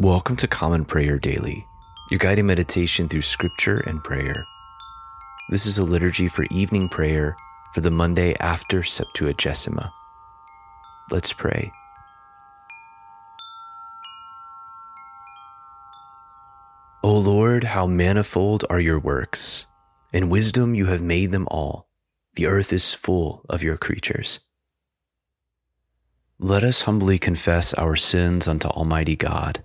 Welcome to Common Prayer Daily, your guided meditation through scripture and prayer. This is a liturgy for evening prayer for the Monday after Septuagesima. Let's pray. O Lord, how manifold are your works! In wisdom you have made them all. The earth is full of your creatures. Let us humbly confess our sins unto Almighty God.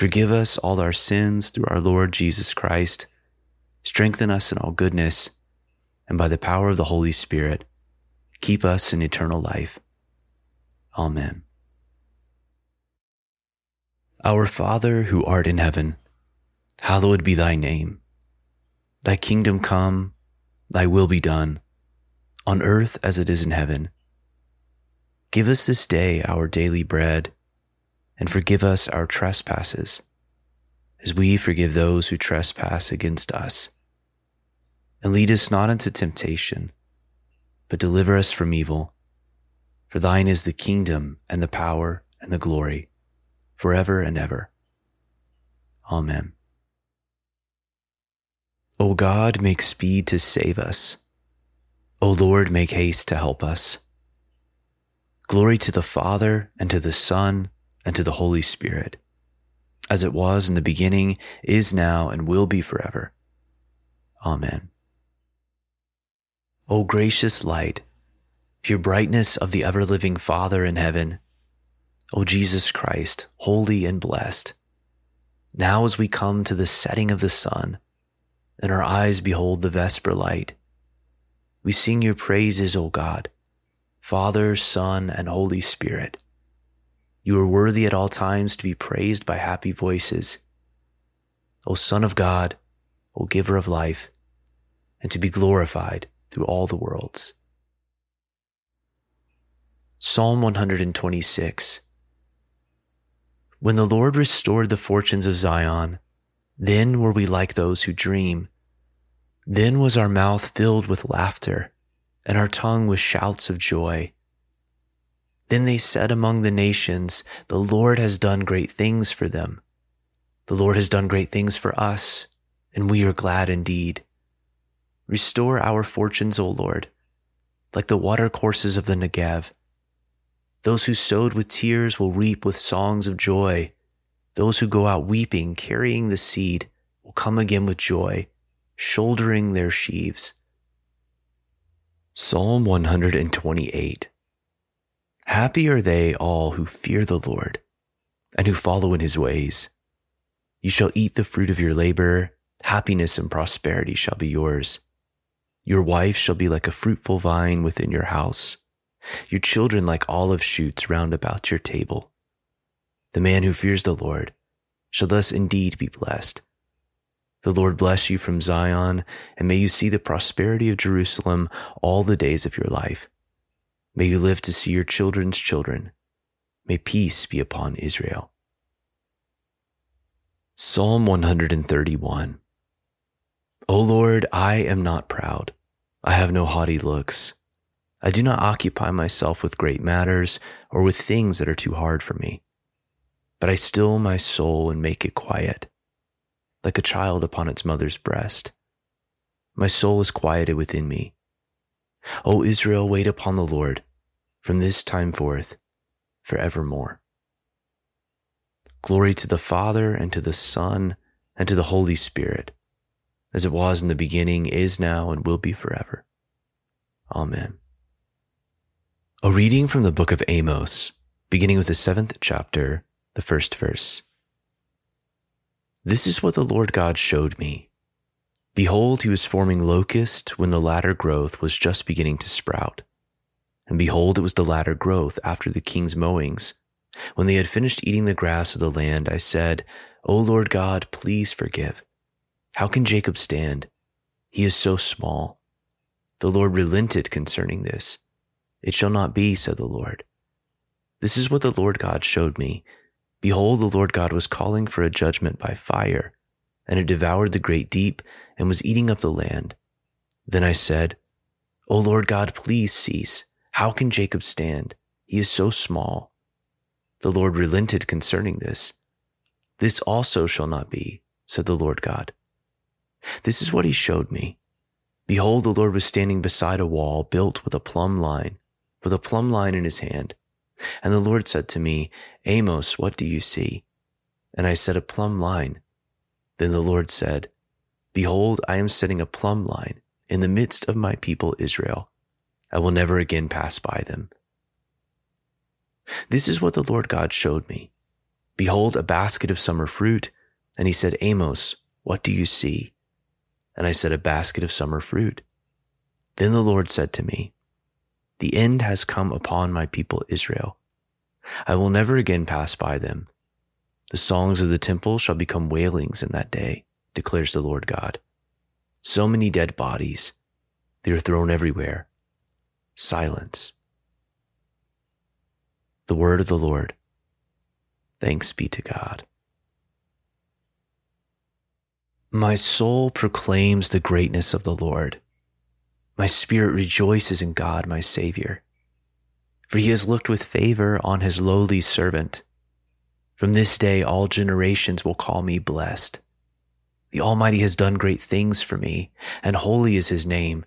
Forgive us all our sins through our Lord Jesus Christ. Strengthen us in all goodness, and by the power of the Holy Spirit, keep us in eternal life. Amen. Our Father who art in heaven, hallowed be thy name. Thy kingdom come, thy will be done, on earth as it is in heaven. Give us this day our daily bread, and forgive us our trespasses, as we forgive those who trespass against us. And lead us not into temptation, but deliver us from evil. For thine is the kingdom, and the power, and the glory, forever and ever. Amen. O God, make speed to save us. O Lord, make haste to help us. Glory to the Father, and to the Son, and to the Holy Spirit, as it was in the beginning, is now, and will be forever. Amen. O gracious light, pure brightness of the ever living Father in heaven, O Jesus Christ, holy and blessed, now as we come to the setting of the sun, and our eyes behold the vesper light, we sing your praises, O God Father, Son, and Holy Spirit. You are worthy at all times to be praised by happy voices. O Son of God, O Giver of life, and to be glorified through all the worlds. Psalm 126 When the Lord restored the fortunes of Zion, then were we like those who dream. Then was our mouth filled with laughter and our tongue with shouts of joy. Then they said among the nations, The Lord has done great things for them. The Lord has done great things for us, and we are glad indeed. Restore our fortunes, O Lord, like the watercourses of the Negev. Those who sowed with tears will reap with songs of joy. Those who go out weeping, carrying the seed, will come again with joy, shouldering their sheaves. Psalm 128 Happy are they all who fear the Lord and who follow in his ways. You shall eat the fruit of your labor, happiness and prosperity shall be yours. Your wife shall be like a fruitful vine within your house, your children like olive shoots round about your table. The man who fears the Lord shall thus indeed be blessed. The Lord bless you from Zion, and may you see the prosperity of Jerusalem all the days of your life. May you live to see your children's children. May peace be upon Israel. Psalm 131 O Lord, I am not proud. I have no haughty looks. I do not occupy myself with great matters or with things that are too hard for me. But I still my soul and make it quiet like a child upon its mother's breast. My soul is quieted within me. O Israel, wait upon the Lord from this time forth forevermore. Glory to the Father and to the Son and to the Holy Spirit, as it was in the beginning, is now, and will be forever. Amen. A reading from the book of Amos, beginning with the seventh chapter, the first verse. This is what the Lord God showed me. Behold, he was forming locust when the latter growth was just beginning to sprout. And behold, it was the latter growth after the king's mowings. When they had finished eating the grass of the land, I said, O Lord God, please forgive. How can Jacob stand? He is so small. The Lord relented concerning this. It shall not be, said the Lord. This is what the Lord God showed me. Behold, the Lord God was calling for a judgment by fire, and it devoured the great deep and was eating up the land. Then I said, O Lord God, please cease. How can Jacob stand? He is so small. The Lord relented concerning this. This also shall not be, said the Lord God. This is what he showed me. Behold, the Lord was standing beside a wall built with a plumb line, with a plumb line in his hand. And the Lord said to me, Amos, what do you see? And I said, A plumb line. Then the Lord said, Behold, I am setting a plumb line in the midst of my people Israel. I will never again pass by them. This is what the Lord God showed me. Behold, a basket of summer fruit. And he said, Amos, what do you see? And I said, A basket of summer fruit. Then the Lord said to me, The end has come upon my people Israel. I will never again pass by them. The songs of the temple shall become wailings in that day, declares the Lord God. So many dead bodies, they are thrown everywhere. Silence. The word of the Lord. Thanks be to God. My soul proclaims the greatness of the Lord. My spirit rejoices in God, my Savior. For he has looked with favor on his lowly servant. From this day, all generations will call me blessed. The Almighty has done great things for me, and holy is his name.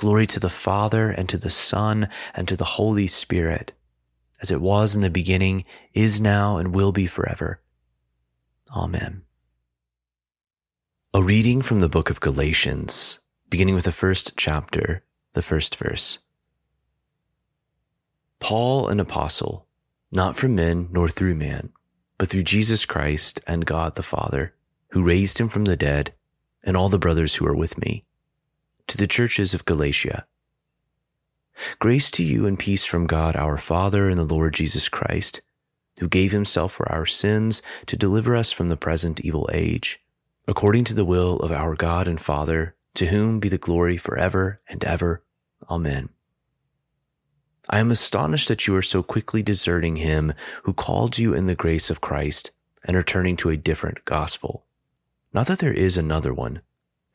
Glory to the Father, and to the Son, and to the Holy Spirit, as it was in the beginning, is now, and will be forever. Amen. A reading from the book of Galatians, beginning with the first chapter, the first verse. Paul, an apostle, not from men nor through man, but through Jesus Christ and God the Father, who raised him from the dead, and all the brothers who are with me, to the churches of Galatia. Grace to you and peace from God our Father and the Lord Jesus Christ who gave himself for our sins to deliver us from the present evil age, according to the will of our God and Father, to whom be the glory forever and ever. Amen. I am astonished that you are so quickly deserting him who called you in the grace of Christ and are turning to a different gospel. Not that there is another one,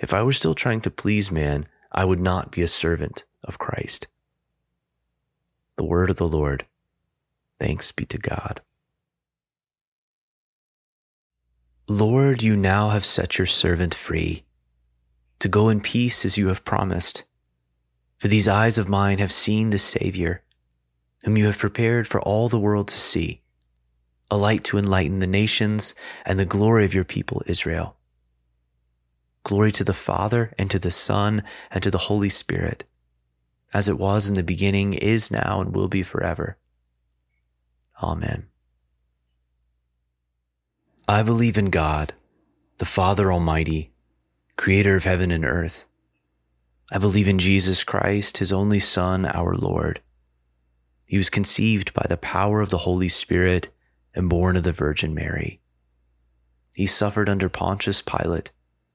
If I were still trying to please man, I would not be a servant of Christ. The word of the Lord. Thanks be to God. Lord, you now have set your servant free to go in peace as you have promised. For these eyes of mine have seen the Savior, whom you have prepared for all the world to see, a light to enlighten the nations and the glory of your people Israel. Glory to the Father and to the Son and to the Holy Spirit as it was in the beginning, is now, and will be forever. Amen. I believe in God, the Father Almighty, creator of heaven and earth. I believe in Jesus Christ, his only Son, our Lord. He was conceived by the power of the Holy Spirit and born of the Virgin Mary. He suffered under Pontius Pilate,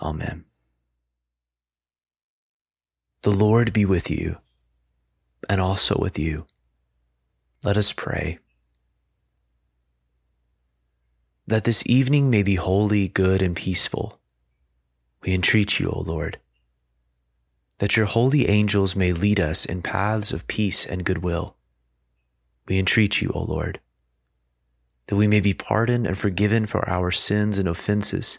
Amen. The Lord be with you, and also with you. Let us pray. that this evening may be holy, good, and peaceful. We entreat you, O Lord, that your holy angels may lead us in paths of peace and goodwill. We entreat you, O Lord, that we may be pardoned and forgiven for our sins and offenses.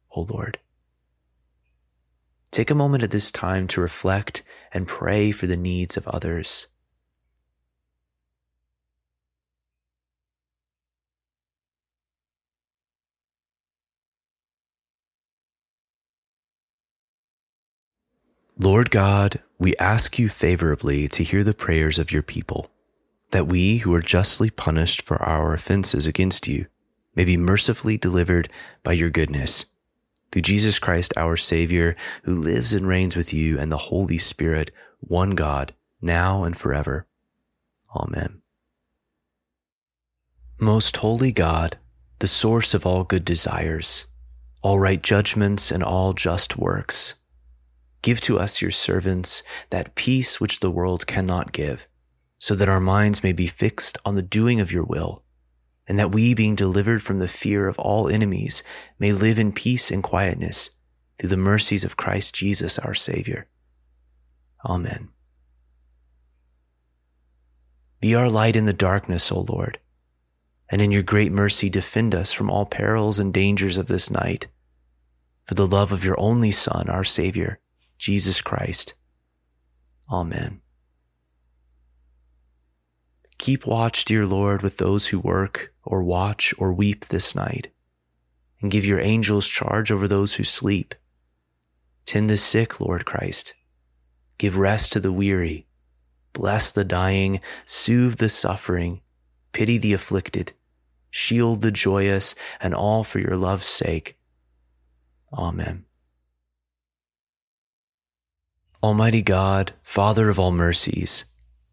O Lord. Take a moment at this time to reflect and pray for the needs of others. Lord God, we ask you favorably to hear the prayers of your people, that we who are justly punished for our offenses against you may be mercifully delivered by your goodness. Through Jesus Christ, our Savior, who lives and reigns with you and the Holy Spirit, one God, now and forever. Amen. Most holy God, the source of all good desires, all right judgments, and all just works, Give to us, your servants, that peace which the world cannot give, so that our minds may be fixed on the doing of your will, and that we, being delivered from the fear of all enemies, may live in peace and quietness through the mercies of Christ Jesus our Savior. Amen. Be our light in the darkness, O Lord, and in your great mercy defend us from all perils and dangers of this night. For the love of your only Son, our Savior, Jesus Christ. Amen. Keep watch, dear Lord, with those who work or watch or weep this night, and give your angels charge over those who sleep. Tend the sick, Lord Christ. Give rest to the weary. Bless the dying. Soothe the suffering. Pity the afflicted. Shield the joyous, and all for your love's sake. Amen. Almighty God, Father of all mercies,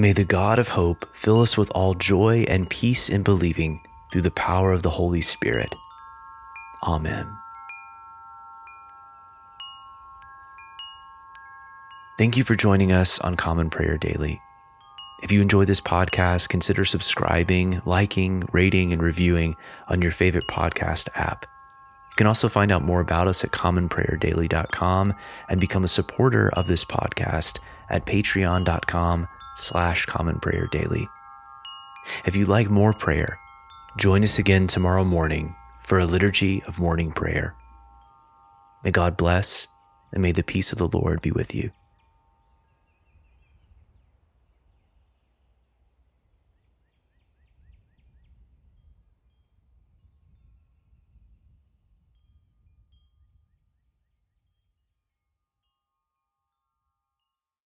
May the God of hope fill us with all joy and peace in believing through the power of the Holy Spirit. Amen. Thank you for joining us on Common Prayer Daily. If you enjoy this podcast, consider subscribing, liking, rating, and reviewing on your favorite podcast app. You can also find out more about us at commonprayerdaily.com and become a supporter of this podcast at patreon.com slash common prayer daily. If you like more prayer, join us again tomorrow morning for a liturgy of morning prayer. May God bless and may the peace of the Lord be with you.